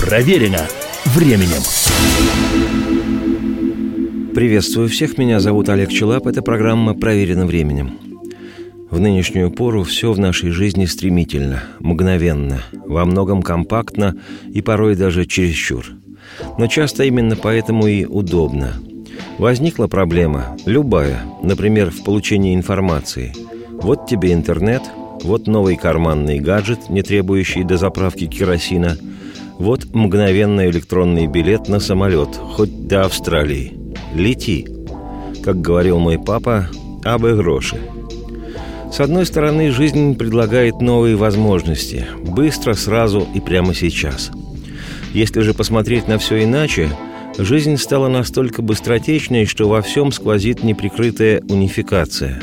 Проверено временем. Приветствую всех, меня зовут Олег Челап, это программа «Проверено временем». В нынешнюю пору все в нашей жизни стремительно, мгновенно, во многом компактно и порой даже чересчур. Но часто именно поэтому и удобно. Возникла проблема, любая, например, в получении информации. Вот тебе интернет, вот новый карманный гаджет, не требующий дозаправки керосина, вот мгновенный электронный билет на самолет, хоть до Австралии. Лети. Как говорил мой папа, абы гроши – с одной стороны, жизнь предлагает новые возможности. Быстро, сразу и прямо сейчас. Если же посмотреть на все иначе, жизнь стала настолько быстротечной, что во всем сквозит неприкрытая унификация.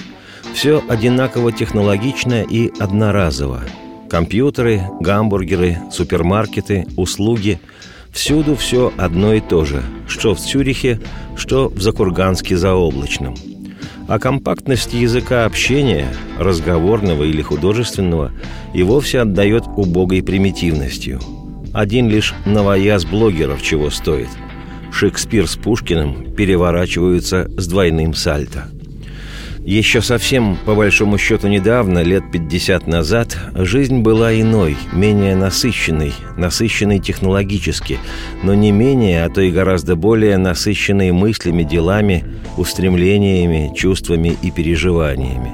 Все одинаково технологично и одноразово. Компьютеры, гамбургеры, супермаркеты, услуги – Всюду все одно и то же, что в Цюрихе, что в Закурганске заоблачном – а компактность языка общения, разговорного или художественного, и вовсе отдает убогой примитивностью. Один лишь новояз блогеров чего стоит. Шекспир с Пушкиным переворачиваются с двойным сальто – еще совсем, по большому счету, недавно, лет 50 назад, жизнь была иной, менее насыщенной, насыщенной технологически, но не менее, а то и гораздо более насыщенной мыслями, делами, устремлениями, чувствами и переживаниями.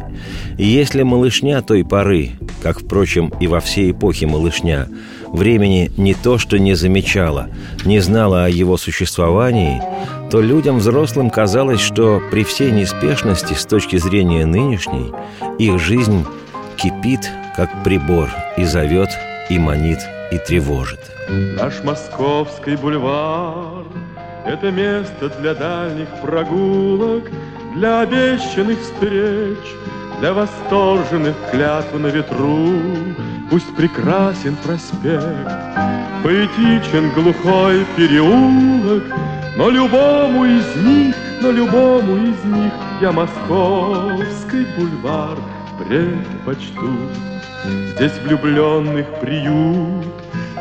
И если малышня той поры, как, впрочем, и во всей эпохе малышня, времени не то что не замечала, не знала о его существовании, то людям взрослым казалось, что при всей неспешности с точки зрения нынешней их жизнь кипит, как прибор, и зовет, и манит, и тревожит. Наш московский бульвар – это место для дальних прогулок, для обещанных встреч, для восторженных клятв на ветру. Пусть прекрасен проспект, поэтичен глухой переулок – но любому из них, но любому из них Я московский бульвар предпочту. Здесь влюбленных приют,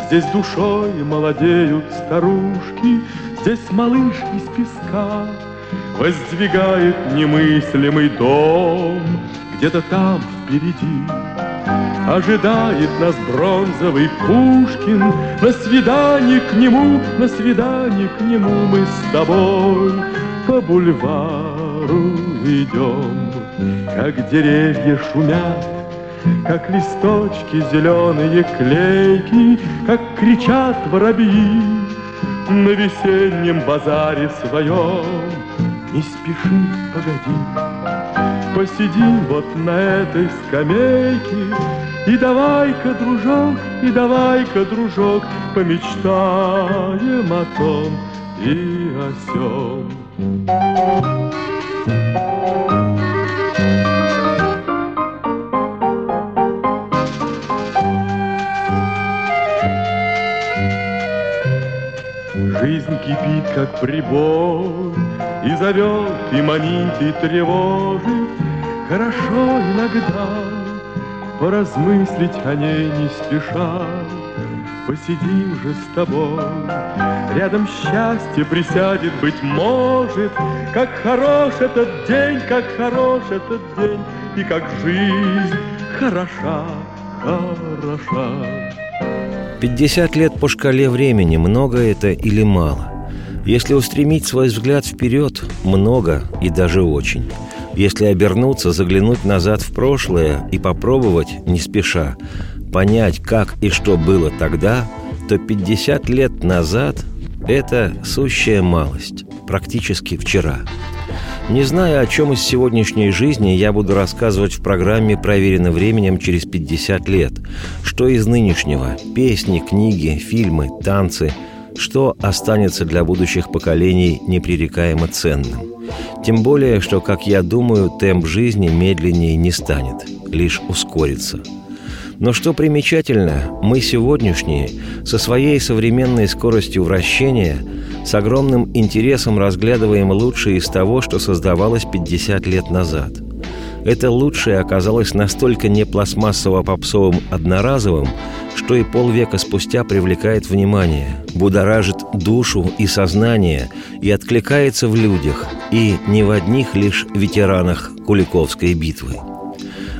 Здесь душой молодеют старушки, Здесь малыш из песка Воздвигает немыслимый дом Где-то там впереди Ожидает нас бронзовый Пушкин. На свидание к нему, на свидание к нему Мы с тобой по бульвару идем. Как деревья шумят, как листочки зеленые клейки Как кричат воробьи на весеннем базаре своем. Не спеши, погоди, Посидим вот на этой скамейке И давай-ка, дружок, и давай-ка, дружок Помечтаем о том и о сём. Жизнь кипит, как прибор, И зовет, и манит, и тревожит, Хорошо иногда поразмыслить о ней не спеша. Посидим же с тобой, рядом счастье присядет, быть может, Как хорош этот день, как хорош этот день, И как жизнь хороша, хороша. 50 лет по шкале времени, много это или мало? Если устремить свой взгляд вперед, много и даже очень – если обернуться, заглянуть назад в прошлое и попробовать, не спеша, понять, как и что было тогда, то 50 лет назад – это сущая малость, практически вчера. Не зная, о чем из сегодняшней жизни я буду рассказывать в программе «Проверено временем через 50 лет», что из нынешнего – песни, книги, фильмы, танцы – что останется для будущих поколений непререкаемо ценным. Тем более, что, как я думаю, темп жизни медленнее не станет, лишь ускорится. Но что примечательно, мы сегодняшние, со своей современной скоростью вращения, с огромным интересом разглядываем лучшее из того, что создавалось 50 лет назад. Это лучшее оказалось настолько не пластмассово-попсовым одноразовым, что и полвека спустя привлекает внимание, будоражит душу и сознание и откликается в людях, и не в одних лишь ветеранах Куликовской битвы.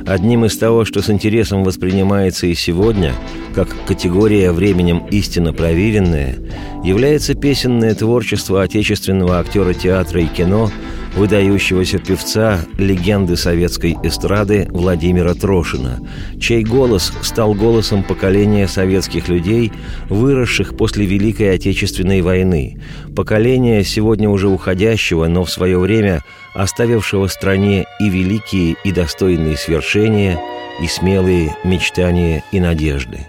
Одним из того, что с интересом воспринимается и сегодня, как категория временем истинно проверенная, является песенное творчество отечественного актера театра и кино – выдающегося певца, легенды советской эстрады Владимира Трошина, чей голос стал голосом поколения советских людей, выросших после Великой Отечественной войны, поколения сегодня уже уходящего, но в свое время оставившего стране и великие и достойные свершения, и смелые мечтания и надежды.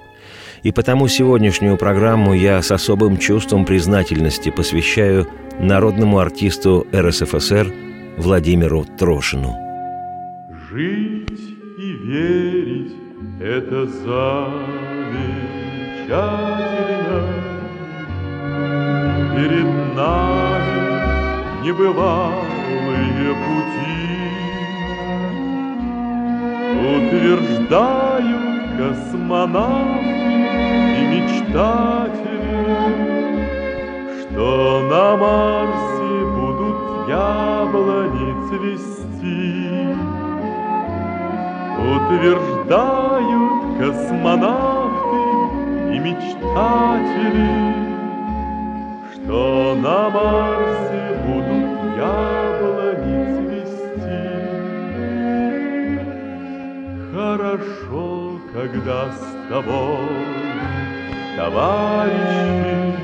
И потому сегодняшнюю программу я с особым чувством признательности посвящаю народному артисту РСФСР Владимиру Трошину. Жить и верить – это замечательно. Перед нами небывалые пути Утверждают космонавты мечтатели что на Марсе будут яблони цвести. Утверждают космонавты и мечтатели, что на Марсе будут яблони цвести. Хорошо, когда с тобой, товарищи,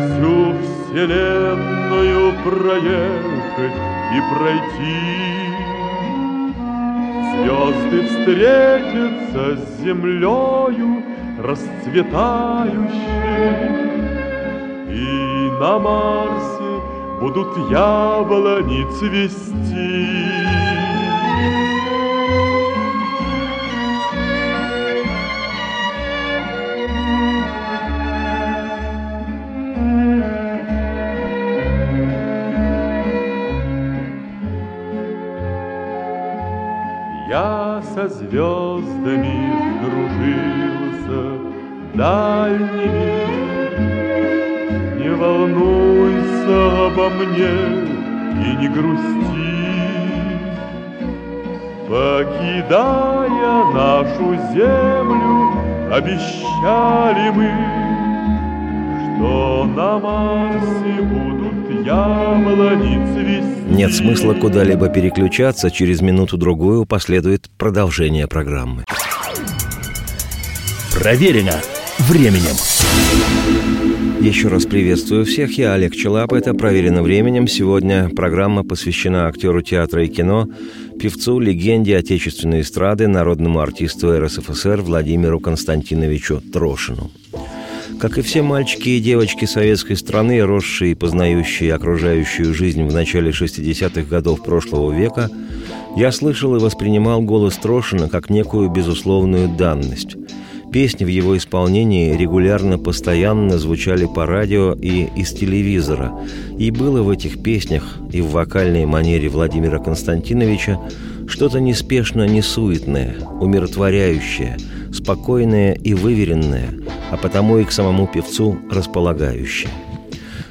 всю вселенную проехать и пройти. Звезды встретятся с землею расцветающей, И на Марсе будут яблони цвести. Со звездами сдружился дальними. Не волнуйся обо мне и не грусти, Покидая нашу землю, обещали мы, Что на Марсе будут яблони цвести. Нет смысла куда-либо переключаться, через минуту-другую последует продолжение программы. Проверено временем. Еще раз приветствую всех, я Олег Челап, это «Проверено временем». Сегодня программа посвящена актеру театра и кино, певцу, легенде отечественной эстрады, народному артисту РСФСР Владимиру Константиновичу Трошину – как и все мальчики и девочки советской страны, росшие и познающие окружающую жизнь в начале 60-х годов прошлого века, я слышал и воспринимал голос Трошина как некую безусловную данность. Песни в его исполнении регулярно, постоянно звучали по радио и из телевизора, и было в этих песнях и в вокальной манере Владимира Константиновича что-то неспешно несуетное, умиротворяющее, спокойное и выверенное – а потому и к самому певцу располагающее.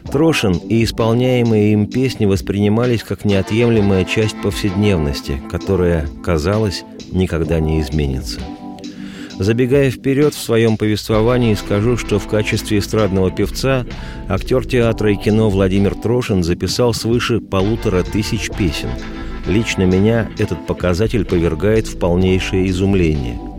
Трошин и исполняемые им песни воспринимались как неотъемлемая часть повседневности, которая, казалось, никогда не изменится. Забегая вперед в своем повествовании, скажу, что в качестве эстрадного певца актер театра и кино Владимир Трошин записал свыше полутора тысяч песен. Лично меня этот показатель повергает в полнейшее изумление –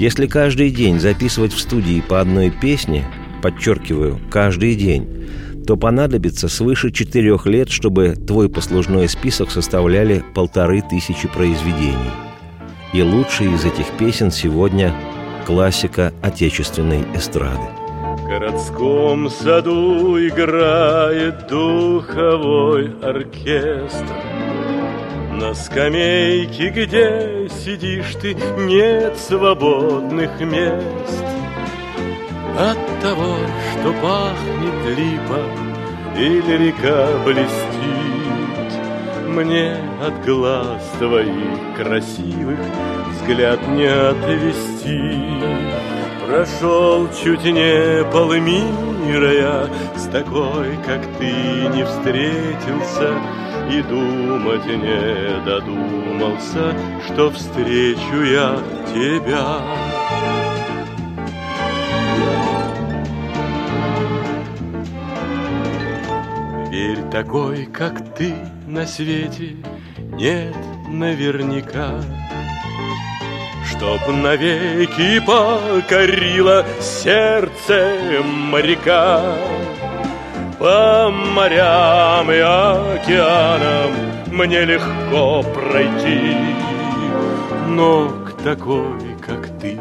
если каждый день записывать в студии по одной песне, подчеркиваю, каждый день, то понадобится свыше четырех лет, чтобы твой послужной список составляли полторы тысячи произведений. И лучшие из этих песен сегодня классика отечественной эстрады. В городском саду играет духовой оркестр. На скамейке, где сидишь ты, нет свободных мест. От того, что пахнет липа или река блестит, мне от глаз твоих красивых взгляд не отвести. Прошел чуть не полмира я с такой, как ты, не встретился и думать не додумался, что встречу я тебя. Верь, такой, как ты, на свете нет наверняка, Чтоб навеки покорило сердце моряка. По морям и океанам мне легко пройти, Но к такой, как ты,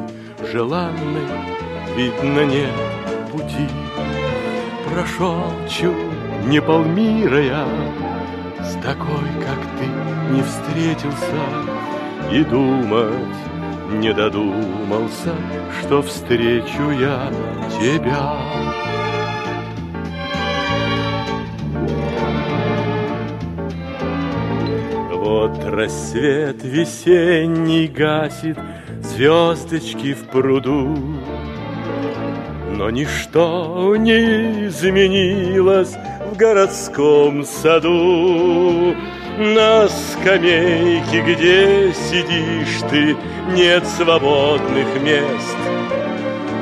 желанной, видно нет пути. Прошел чуть не полмира я С такой, как ты, не встретился И думать не додумался, Что встречу я тебя. Рассвет весенний гасит Звездочки в пруду, но ничто не изменилось в городском саду. На скамейке, где сидишь ты, нет свободных мест.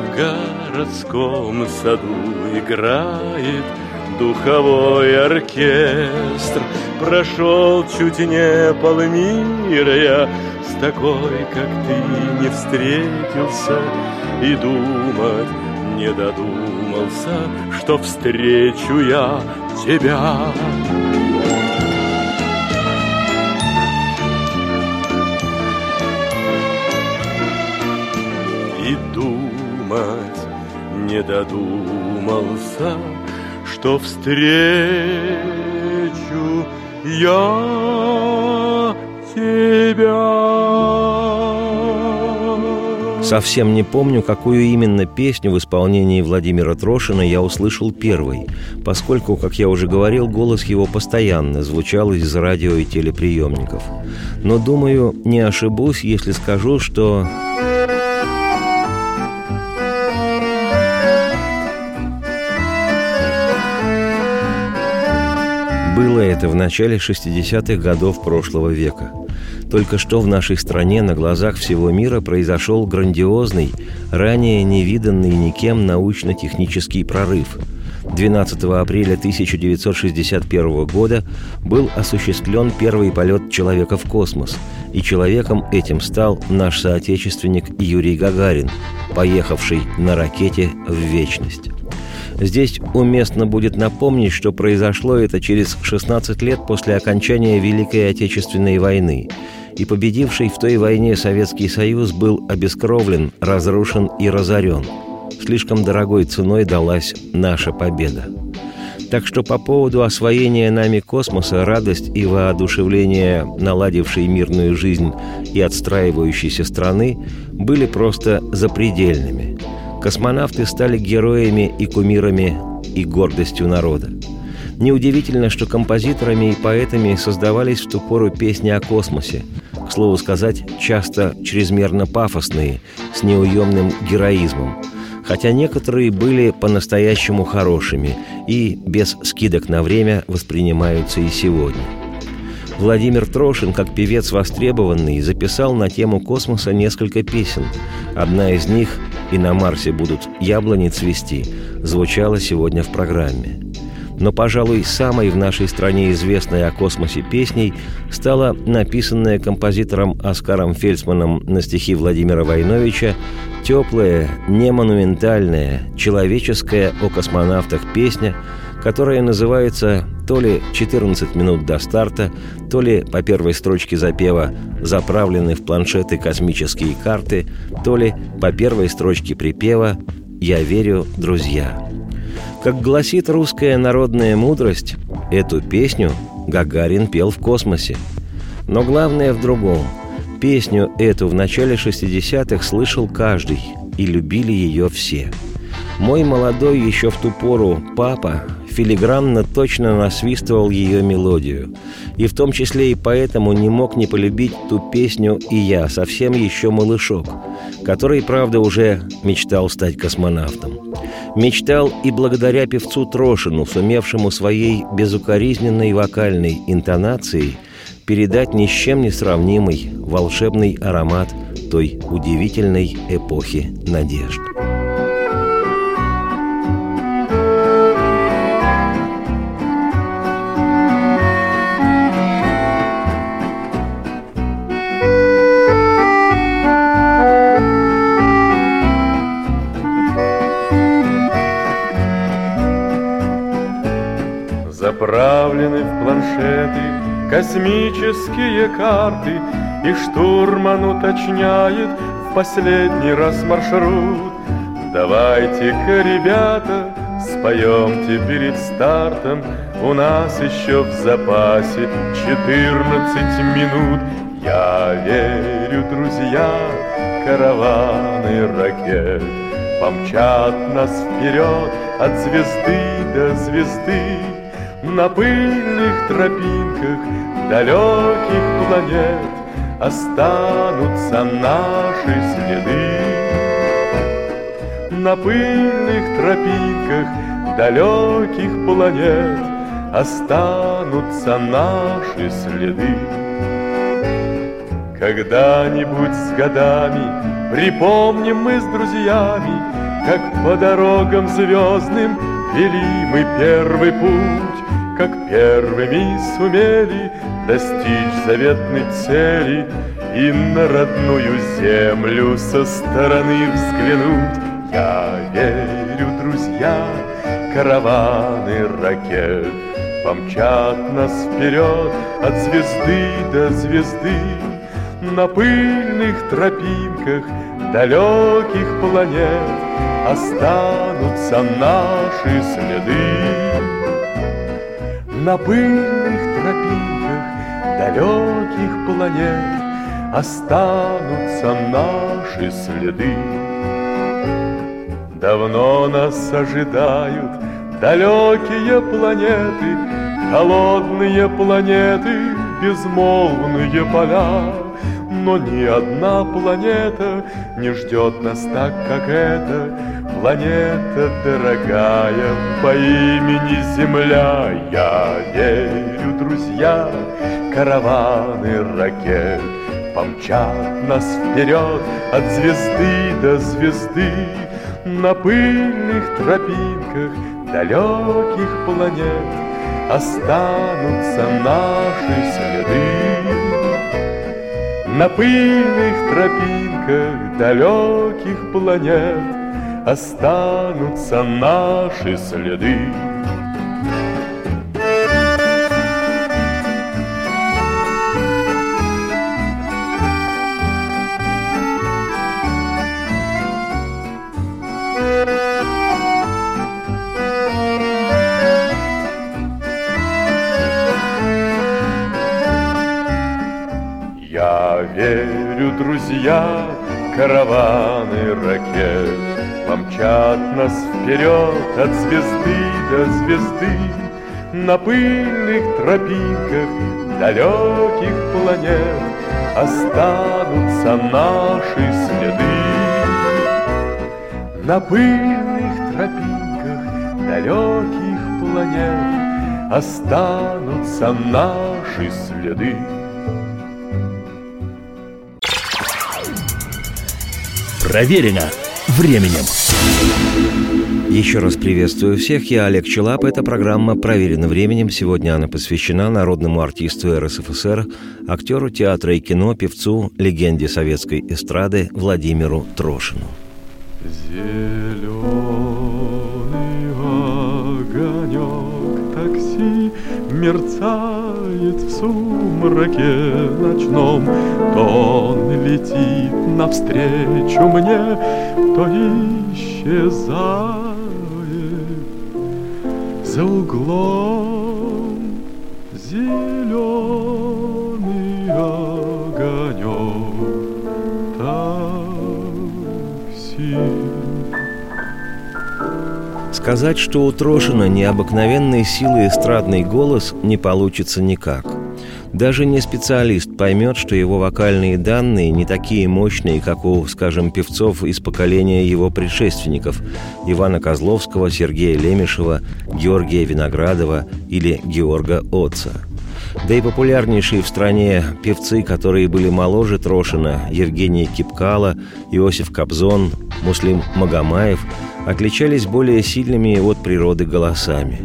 В городском саду играет духовой оркестр. Прошел чуть не полмира я с такой, как ты, не встретился и думать не додумался, что встречу я тебя. И думать не додумался, что встречу я тебя. Совсем не помню, какую именно песню в исполнении Владимира Трошина я услышал первой, поскольку, как я уже говорил, голос его постоянно звучал из радио и телеприемников. Но, думаю, не ошибусь, если скажу, что Было это в начале 60-х годов прошлого века. Только что в нашей стране на глазах всего мира произошел грандиозный, ранее невиданный никем научно-технический прорыв. 12 апреля 1961 года был осуществлен первый полет человека в космос, и человеком этим стал наш соотечественник Юрий Гагарин, поехавший на ракете в вечность. Здесь уместно будет напомнить, что произошло это через 16 лет после окончания Великой Отечественной войны, и победивший в той войне Советский Союз был обескровлен, разрушен и разорен. Слишком дорогой ценой далась наша победа. Так что по поводу освоения нами космоса радость и воодушевление, наладившей мирную жизнь и отстраивающейся страны, были просто запредельными – Космонавты стали героями и кумирами и гордостью народа. Неудивительно, что композиторами и поэтами создавались в ту пору песни о космосе, к слову сказать, часто чрезмерно пафосные, с неуемным героизмом, хотя некоторые были по-настоящему хорошими и без скидок на время воспринимаются и сегодня. Владимир Трошин, как певец востребованный, записал на тему космоса несколько песен. Одна из них и на Марсе будут яблони цвести, звучало сегодня в программе. Но, пожалуй, самой в нашей стране известной о космосе песней стала написанная композитором Оскаром Фельдсманом на стихи Владимира Войновича теплая, немонументальная, человеческая о космонавтах песня, которая называется то ли «14 минут до старта», то ли по первой строчке запева заправлены в планшеты космические карты, то ли по первой строчке припева «Я верю, друзья». Как гласит русская народная мудрость, эту песню Гагарин пел в космосе. Но главное в другом. Песню эту в начале 60-х слышал каждый, и любили ее все. Мой молодой еще в ту пору папа филигранно точно насвистывал ее мелодию. И в том числе и поэтому не мог не полюбить ту песню «И я, совсем еще малышок», который, правда, уже мечтал стать космонавтом. Мечтал и благодаря певцу Трошину, сумевшему своей безукоризненной вокальной интонацией передать ни с чем не сравнимый волшебный аромат той удивительной эпохи надежд. Заправлены в планшеты космические карты И штурман уточняет в последний раз маршрут. Давайте-ка, ребята, споемте перед стартом У нас еще в запасе 14 минут. Я верю, друзья, караваны ракет Помчат нас вперед от звезды до звезды на пыльных тропинках далеких планет Останутся наши следы. На пыльных тропинках далеких планет Останутся наши следы. Когда-нибудь с годами Припомним мы с друзьями, Как по дорогам звездным Вели мы первый путь, как первыми сумели достичь заветной цели и на родную землю со стороны взглянуть. Я верю, друзья, караваны ракет помчат нас вперед от звезды до звезды на пыльных тропинках далеких планет останутся наши следы на пыльных тропинках далеких планет Останутся наши следы. Давно нас ожидают далекие планеты, Холодные планеты, безмолвные поля, Но ни одна планета не ждет нас так, как эта, Планета дорогая по имени Земля. Я верю, друзья, караваны ракет Помчат нас вперед от звезды до звезды На пыльных тропинках далеких планет Останутся наши следы. На пыльных тропинках далеких планет останутся наши следы. Я верю, друзья, караваны ракет Помчат нас вперед от звезды до звезды На пыльных тропинках далеких планет Останутся наши следы. На пыльных тропинках далеких планет Останутся наши следы. Проверено временем. Еще раз приветствую всех. Я Олег Челап. Эта программа «Проверена временем». Сегодня она посвящена народному артисту РСФСР, актеру театра и кино, певцу, легенде советской эстрады Владимиру Трошину. Зеленый огонек такси мерцает в сумраке ночном, То он летит навстречу мне, то исчезает за углом зеленый Сказать, что у Трошина необыкновенной силы эстрадный голос не получится никак. Даже не специалист поймет, что его вокальные данные не такие мощные, как у, скажем, певцов из поколения его предшественников Ивана Козловского, Сергея Лемешева, Георгия Виноградова или Георга Отца. Да и популярнейшие в стране певцы, которые были моложе Трошина, Евгений Кипкала, Иосиф Кобзон, Муслим Магомаев – отличались более сильными от природы голосами.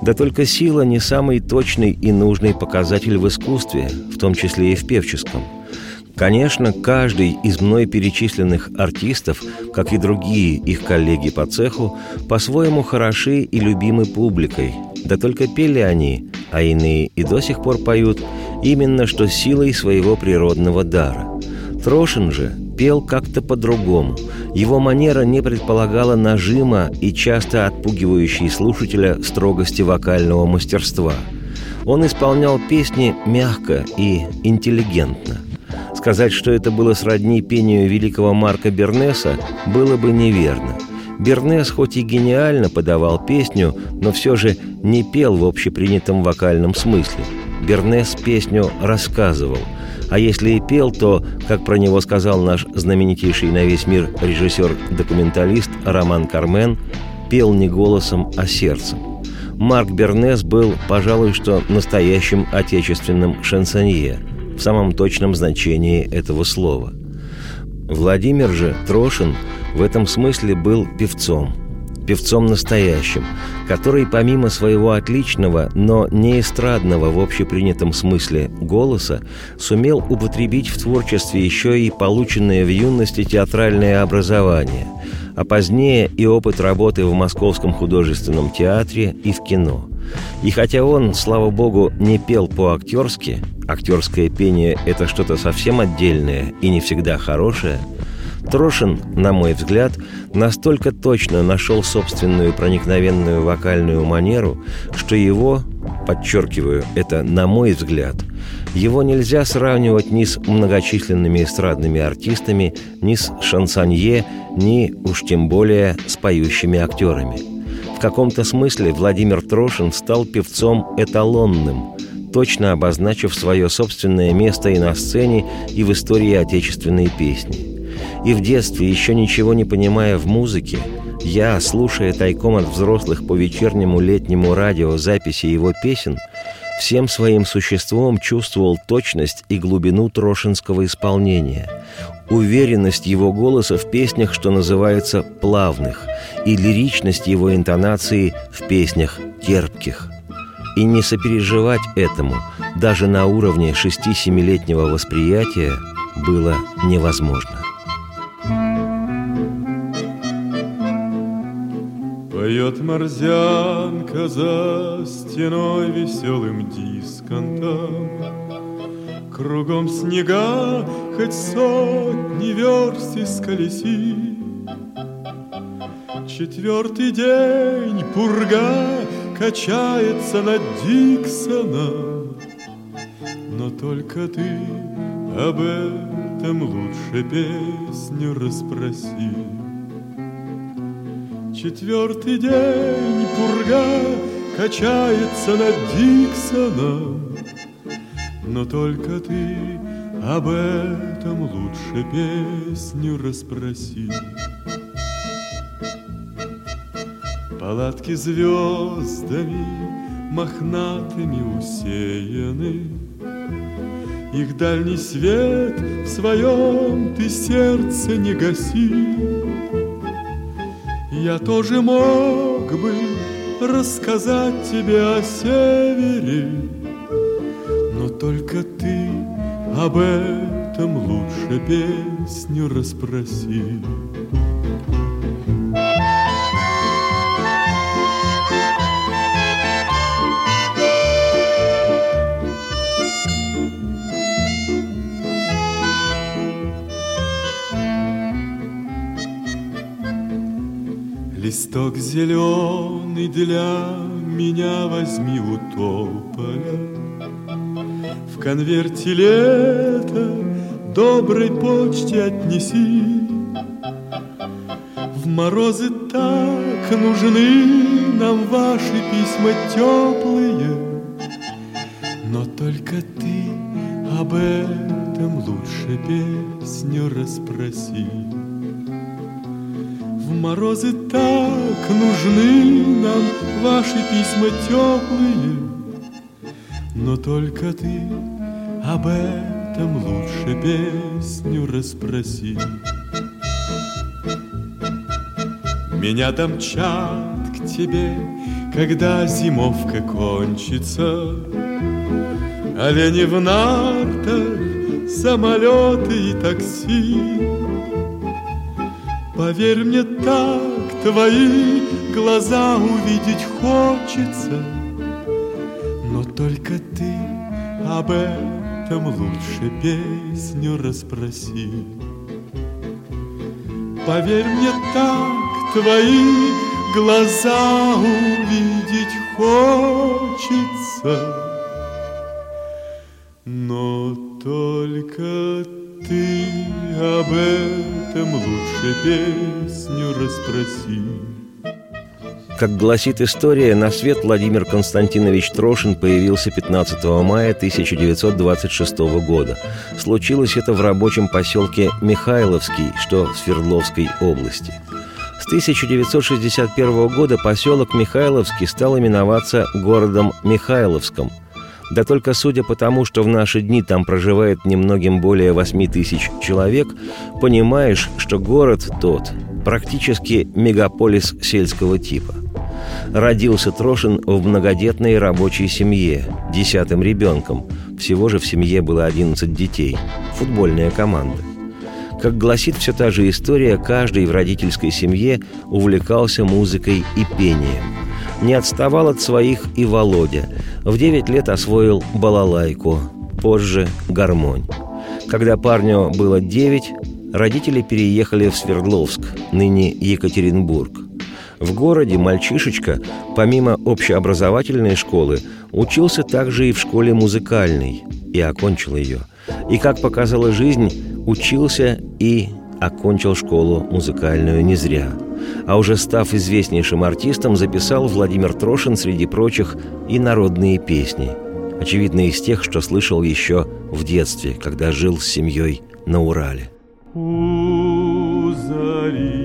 Да только сила не самый точный и нужный показатель в искусстве, в том числе и в певческом. Конечно, каждый из мной перечисленных артистов, как и другие их коллеги по цеху, по-своему хороши и любимы публикой. Да только пели они, а иные и до сих пор поют, именно что силой своего природного дара. Трошин же пел как-то по-другому. Его манера не предполагала нажима и часто отпугивающей слушателя строгости вокального мастерства. Он исполнял песни мягко и интеллигентно. Сказать, что это было сродни пению великого Марка Бернеса, было бы неверно. Бернес хоть и гениально подавал песню, но все же не пел в общепринятом вокальном смысле. Бернес песню рассказывал – а если и пел, то, как про него сказал наш знаменитейший на весь мир режиссер-документалист Роман Кармен, пел не голосом, а сердцем. Марк Бернес был, пожалуй, что настоящим отечественным шансонье, в самом точном значении этого слова. Владимир же Трошин в этом смысле был певцом – певцом настоящим, который помимо своего отличного, но не эстрадного в общепринятом смысле голоса сумел употребить в творчестве еще и полученное в юности театральное образование, а позднее и опыт работы в Московском художественном театре и в кино. И хотя он, слава богу, не пел по-актерски, актерское пение – это что-то совсем отдельное и не всегда хорошее – Трошин, на мой взгляд, настолько точно нашел собственную проникновенную вокальную манеру, что его, подчеркиваю, это на мой взгляд, его нельзя сравнивать ни с многочисленными эстрадными артистами, ни с шансонье, ни уж тем более с поющими актерами. В каком-то смысле Владимир Трошин стал певцом эталонным, точно обозначив свое собственное место и на сцене, и в истории отечественной песни. И в детстве, еще ничего не понимая в музыке, я, слушая тайком от взрослых по вечернему летнему радио записи его песен, всем своим существом чувствовал точность и глубину трошинского исполнения, уверенность его голоса в песнях, что называется, плавных, и лиричность его интонации в песнях терпких. И не сопереживать этому даже на уровне 6-7-летнего восприятия было невозможно. Поет морзянка за стеной веселым дисконтом. Кругом снега, хоть сотни верст исколеси. Четвертый день пурга качается над Диксоном, Но только ты об этом лучше песню расспроси. Четвертый день пурга качается над Диксоном, Но только ты об этом лучше песню расспроси. Палатки звездами мохнатыми усеяны, Их дальний свет в своем ты сердце не гаси. Я тоже мог бы рассказать тебе о севере, Но только ты об этом лучше песню расспроси. Листок зеленый для меня возьми у тополя. В конверте лето доброй почте отнеси. В морозы так нужны нам ваши письма теплые, но только ты об этом лучше песню расспроси. В морозы так нужны нам ваши письма теплые, но только ты об этом лучше песню расспроси. Меня домчат к тебе, когда зимовка кончится. Олени в нартах, самолеты и такси. Поверь мне так, твои глаза увидеть хочется, Но только ты об этом лучше песню расспроси. Поверь мне так, твои глаза увидеть хочется, этом лучше песню расспроси. Как гласит история, на свет Владимир Константинович Трошин появился 15 мая 1926 года. Случилось это в рабочем поселке Михайловский, что в Свердловской области. С 1961 года поселок Михайловский стал именоваться городом Михайловском. Да только судя по тому, что в наши дни там проживает немногим более 8 тысяч человек, понимаешь, что город тот практически мегаполис сельского типа. Родился Трошин в многодетной рабочей семье, десятым ребенком. Всего же в семье было 11 детей. Футбольная команда. Как гласит все та же история, каждый в родительской семье увлекался музыкой и пением. Не отставал от своих и Володя. В 9 лет освоил балалайку, позже гармонь. Когда парню было 9, родители переехали в Свердловск, ныне Екатеринбург. В городе мальчишечка, помимо общеобразовательной школы, учился также и в школе музыкальной и окончил ее. И, как показала жизнь, учился и окончил школу музыкальную не зря. А уже став известнейшим артистом, записал Владимир Трошин, среди прочих, и народные песни. Очевидно, из тех, что слышал еще в детстве, когда жил с семьей на Урале. У зари,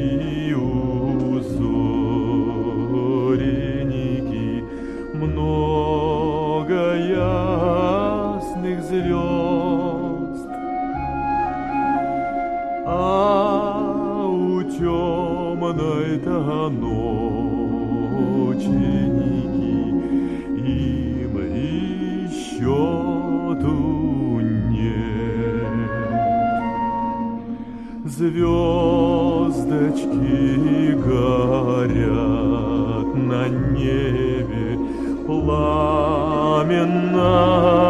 Oh.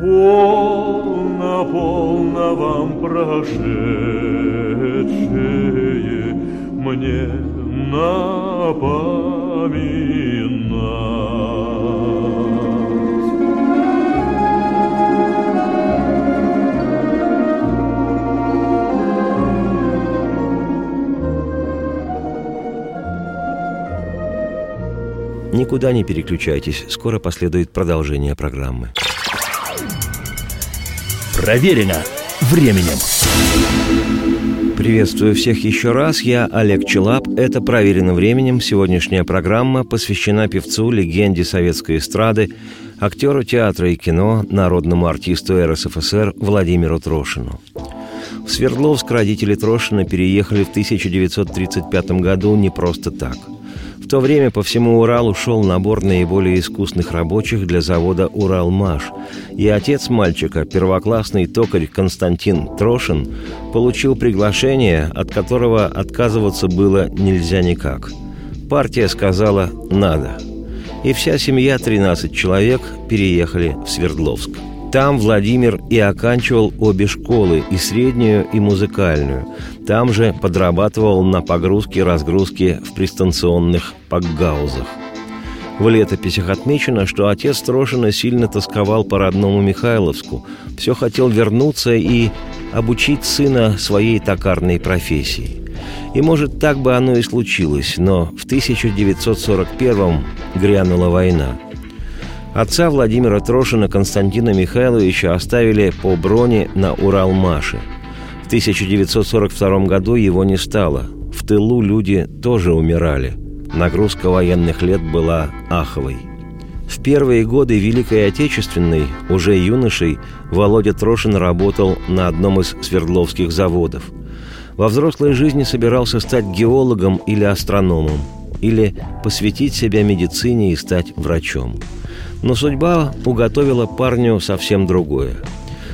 Полно, полно вам прошедшее мне напоминать. Никуда не переключайтесь, скоро последует продолжение программы. Проверено временем. Приветствую всех еще раз. Я Олег Челап. Это «Проверено временем». Сегодняшняя программа посвящена певцу, легенде советской эстрады, актеру театра и кино, народному артисту РСФСР Владимиру Трошину. В Свердловск родители Трошина переехали в 1935 году не просто так – то время по всему Уралу шел набор наиболее искусных рабочих для завода «Уралмаш», и отец мальчика, первоклассный токарь Константин Трошин, получил приглашение, от которого отказываться было нельзя никак. Партия сказала «надо», и вся семья, 13 человек, переехали в Свердловск – там Владимир и оканчивал обе школы, и среднюю, и музыкальную. Там же подрабатывал на погрузке и разгрузке в пристанционных пакгаузах. В летописях отмечено, что отец Трошина сильно тосковал по родному Михайловску, все хотел вернуться и обучить сына своей токарной профессии. И, может, так бы оно и случилось, но в 1941 грянула война – Отца Владимира Трошина Константина Михайловича оставили по броне на Уралмаше. В 1942 году его не стало. В тылу люди тоже умирали. Нагрузка военных лет была аховой. В первые годы Великой Отечественной, уже юношей, Володя Трошин работал на одном из свердловских заводов. Во взрослой жизни собирался стать геологом или астрономом, или посвятить себя медицине и стать врачом – но судьба уготовила парню совсем другое.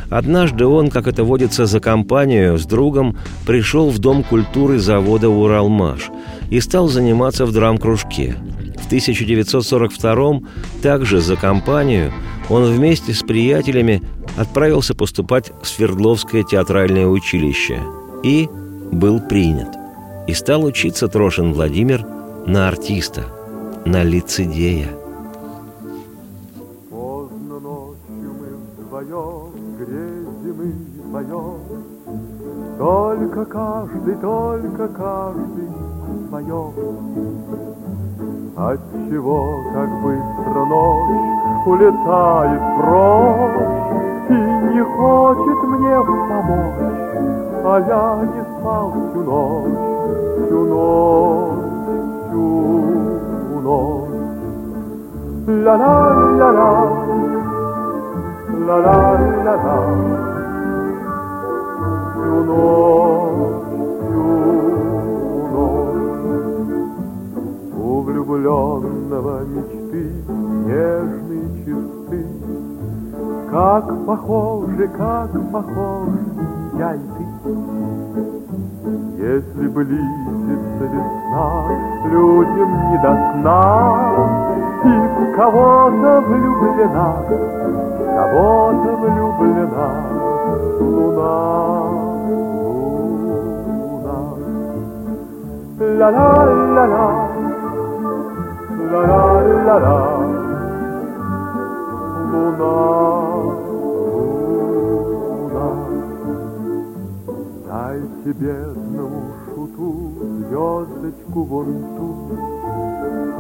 Однажды он, как это водится за компанию, с другом пришел в Дом культуры завода «Уралмаш» и стал заниматься в драм-кружке. В 1942 также за компанию он вместе с приятелями отправился поступать в Свердловское театральное училище и был принят. И стал учиться Трошин Владимир на артиста, на лицедея – Только каждый, только каждый свое. Отчего так быстро ночь улетает прочь И не хочет мне помочь, А я не спал всю ночь, всю ночь, всю ночь. Ла-ла-ла-ла, ла-ла-ла-ла, всю ночь, всю ночь. У влюбленного мечты нежные чисты, Как похожи, как похожи я и ты. Если близится весна, людям не до сна, И в кого-то влюблена, кого-то влюблена луна. La la la la La la la la Луна, Дайте бедному шуту звездочку вон ту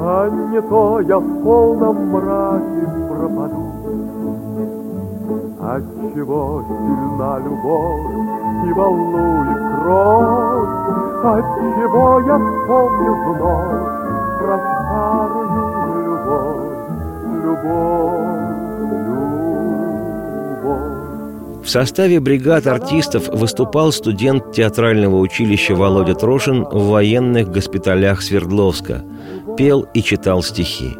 А не то я в полном мраке пропаду. Отчего сильна любовь и волнует кровь Отчего я вспомню вновь про старую любовь, любовь, любовь. В составе бригад артистов выступал студент театрального училища Володя Трошин в военных госпиталях Свердловска. Пел и читал стихи.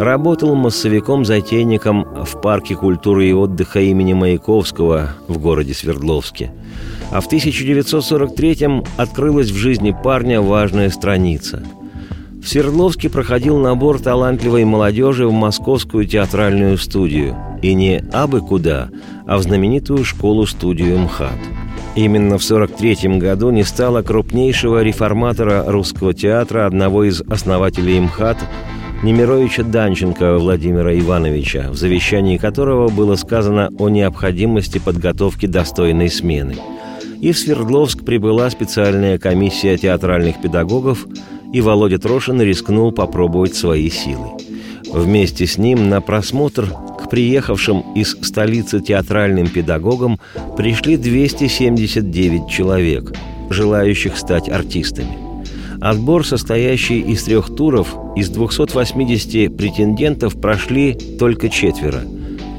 Работал массовиком-затейником в парке культуры и отдыха имени Маяковского в городе Свердловске – а в 1943-м открылась в жизни парня важная страница. В Свердловске проходил набор талантливой молодежи в Московскую театральную студию. И не абы куда, а в знаменитую школу-студию МХАТ. Именно в 1943 году не стало крупнейшего реформатора русского театра, одного из основателей МХАТ, Немировича Данченко Владимира Ивановича, в завещании которого было сказано о необходимости подготовки достойной смены – и в Свердловск прибыла специальная комиссия театральных педагогов, и Володя Трошин рискнул попробовать свои силы. Вместе с ним на просмотр к приехавшим из столицы театральным педагогам пришли 279 человек, желающих стать артистами. Отбор, состоящий из трех туров, из 280 претендентов прошли только четверо.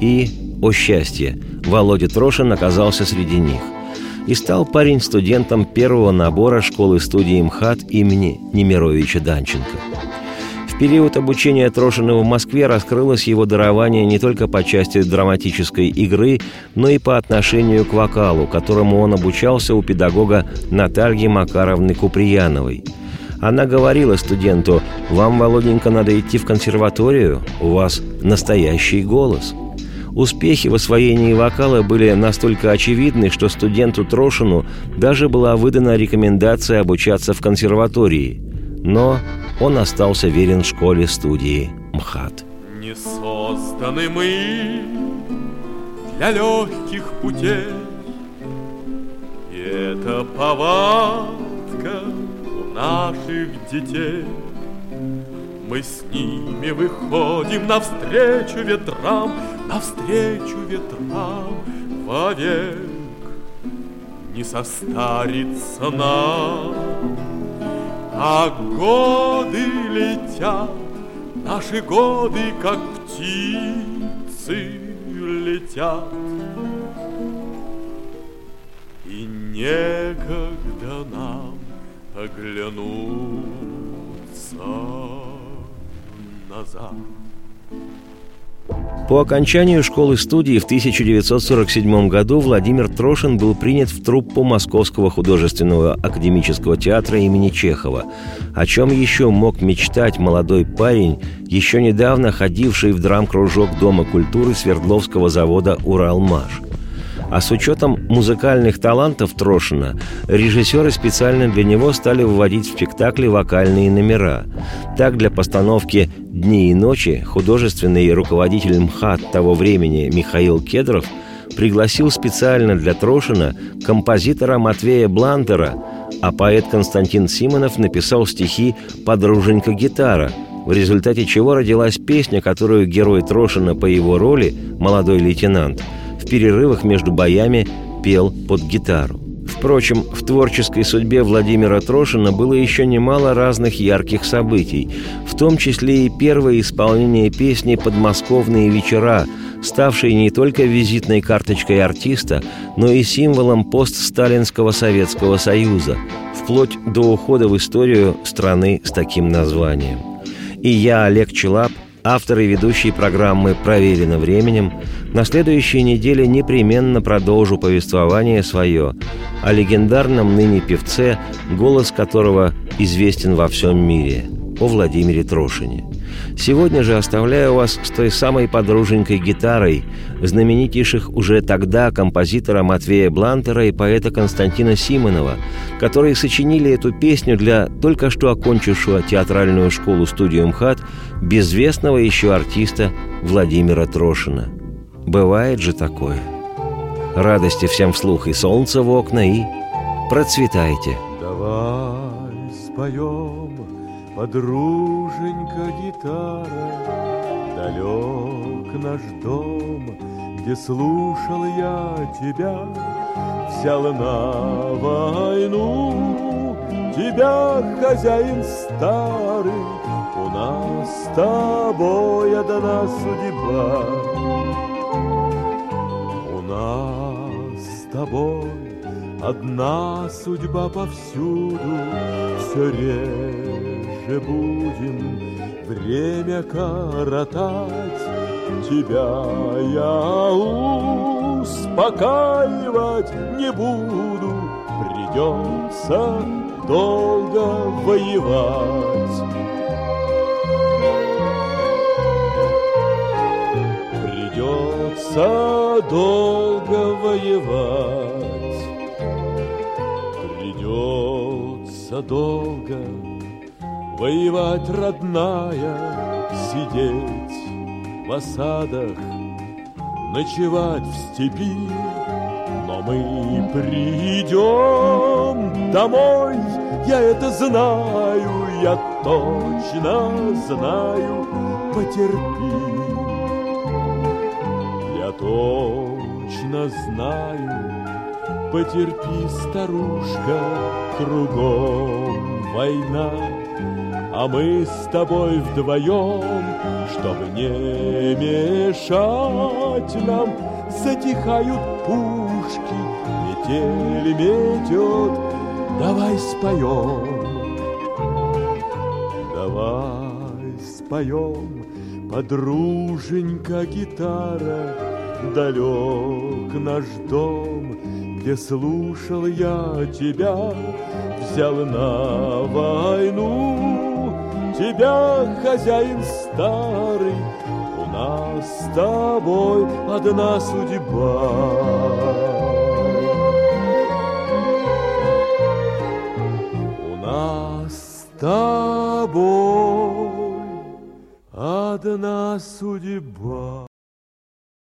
И, о счастье, Володя Трошин оказался среди них. И стал парень студентом первого набора школы-студии МХАТ имени Немировича Данченко – в период обучения Трошина в Москве раскрылось его дарование не только по части драматической игры, но и по отношению к вокалу, которому он обучался у педагога Натальи Макаровны Куприяновой. Она говорила студенту, «Вам, Володенька, надо идти в консерваторию, у вас настоящий голос». Успехи в освоении вокала были настолько очевидны, что студенту Трошину даже была выдана рекомендация обучаться в консерватории. Но он остался верен школе-студии МХАТ. Не созданы мы для легких путей, И это повадка наших детей. Мы с ними выходим навстречу ветрам, Навстречу ветрам вовек не состарится нам. А годы летят, наши годы, как птицы летят. И некогда нам оглянуться назад. По окончанию школы-студии в 1947 году Владимир Трошин был принят в труппу Московского художественного академического театра имени Чехова. О чем еще мог мечтать молодой парень, еще недавно ходивший в драм-кружок Дома культуры Свердловского завода «Уралмаш»? А с учетом музыкальных талантов Трошина, режиссеры специально для него стали вводить в спектакли вокальные номера. Так, для постановки «Дни и ночи» художественный руководитель МХАТ того времени Михаил Кедров пригласил специально для Трошина композитора Матвея Блантера, а поэт Константин Симонов написал стихи «Подруженька гитара», в результате чего родилась песня, которую герой Трошина по его роли, молодой лейтенант – в перерывах между боями пел под гитару. Впрочем, в творческой судьбе Владимира Трошина было еще немало разных ярких событий, в том числе и первое исполнение песни «Подмосковные вечера», ставшей не только визитной карточкой артиста, но и символом постсталинского Советского Союза, вплоть до ухода в историю страны с таким названием. И я, Олег Челап, автор и ведущий программы «Проверено временем», на следующей неделе непременно продолжу повествование свое о легендарном ныне певце, голос которого известен во всем мире, о Владимире Трошине. Сегодня же оставляю вас с той самой подруженькой гитарой, знаменитейших уже тогда композитора Матвея Блантера и поэта Константина Симонова, которые сочинили эту песню для только что окончившего театральную школу-студию МХАТ безвестного еще артиста Владимира Трошина – Бывает же такое. Радости всем вслух и солнце в окна, и процветайте. Давай споем, подруженька гитара, Далек наш дом, где слушал я тебя, Взял на войну. Тебя, хозяин старый, У нас с тобой одна судьба. Нас с тобой одна судьба повсюду, Все реже будем время коротать. Тебя я успокаивать не буду, Придется долго воевать. Придется долго воевать, Придется долго воевать, родная, Сидеть в осадах, ночевать в степи, Но мы придем домой я это знаю, я точно знаю, потерпи. Я точно знаю, потерпи, старушка, кругом война. А мы с тобой вдвоем, чтобы не мешать нам, Затихают пушки, метель метет, Давай споем, давай споем, Подруженька гитара, далек наш дом, Где слушал я тебя, взял на войну. Тебя, хозяин старый, у нас с тобой одна судьба. тобой одна судьба.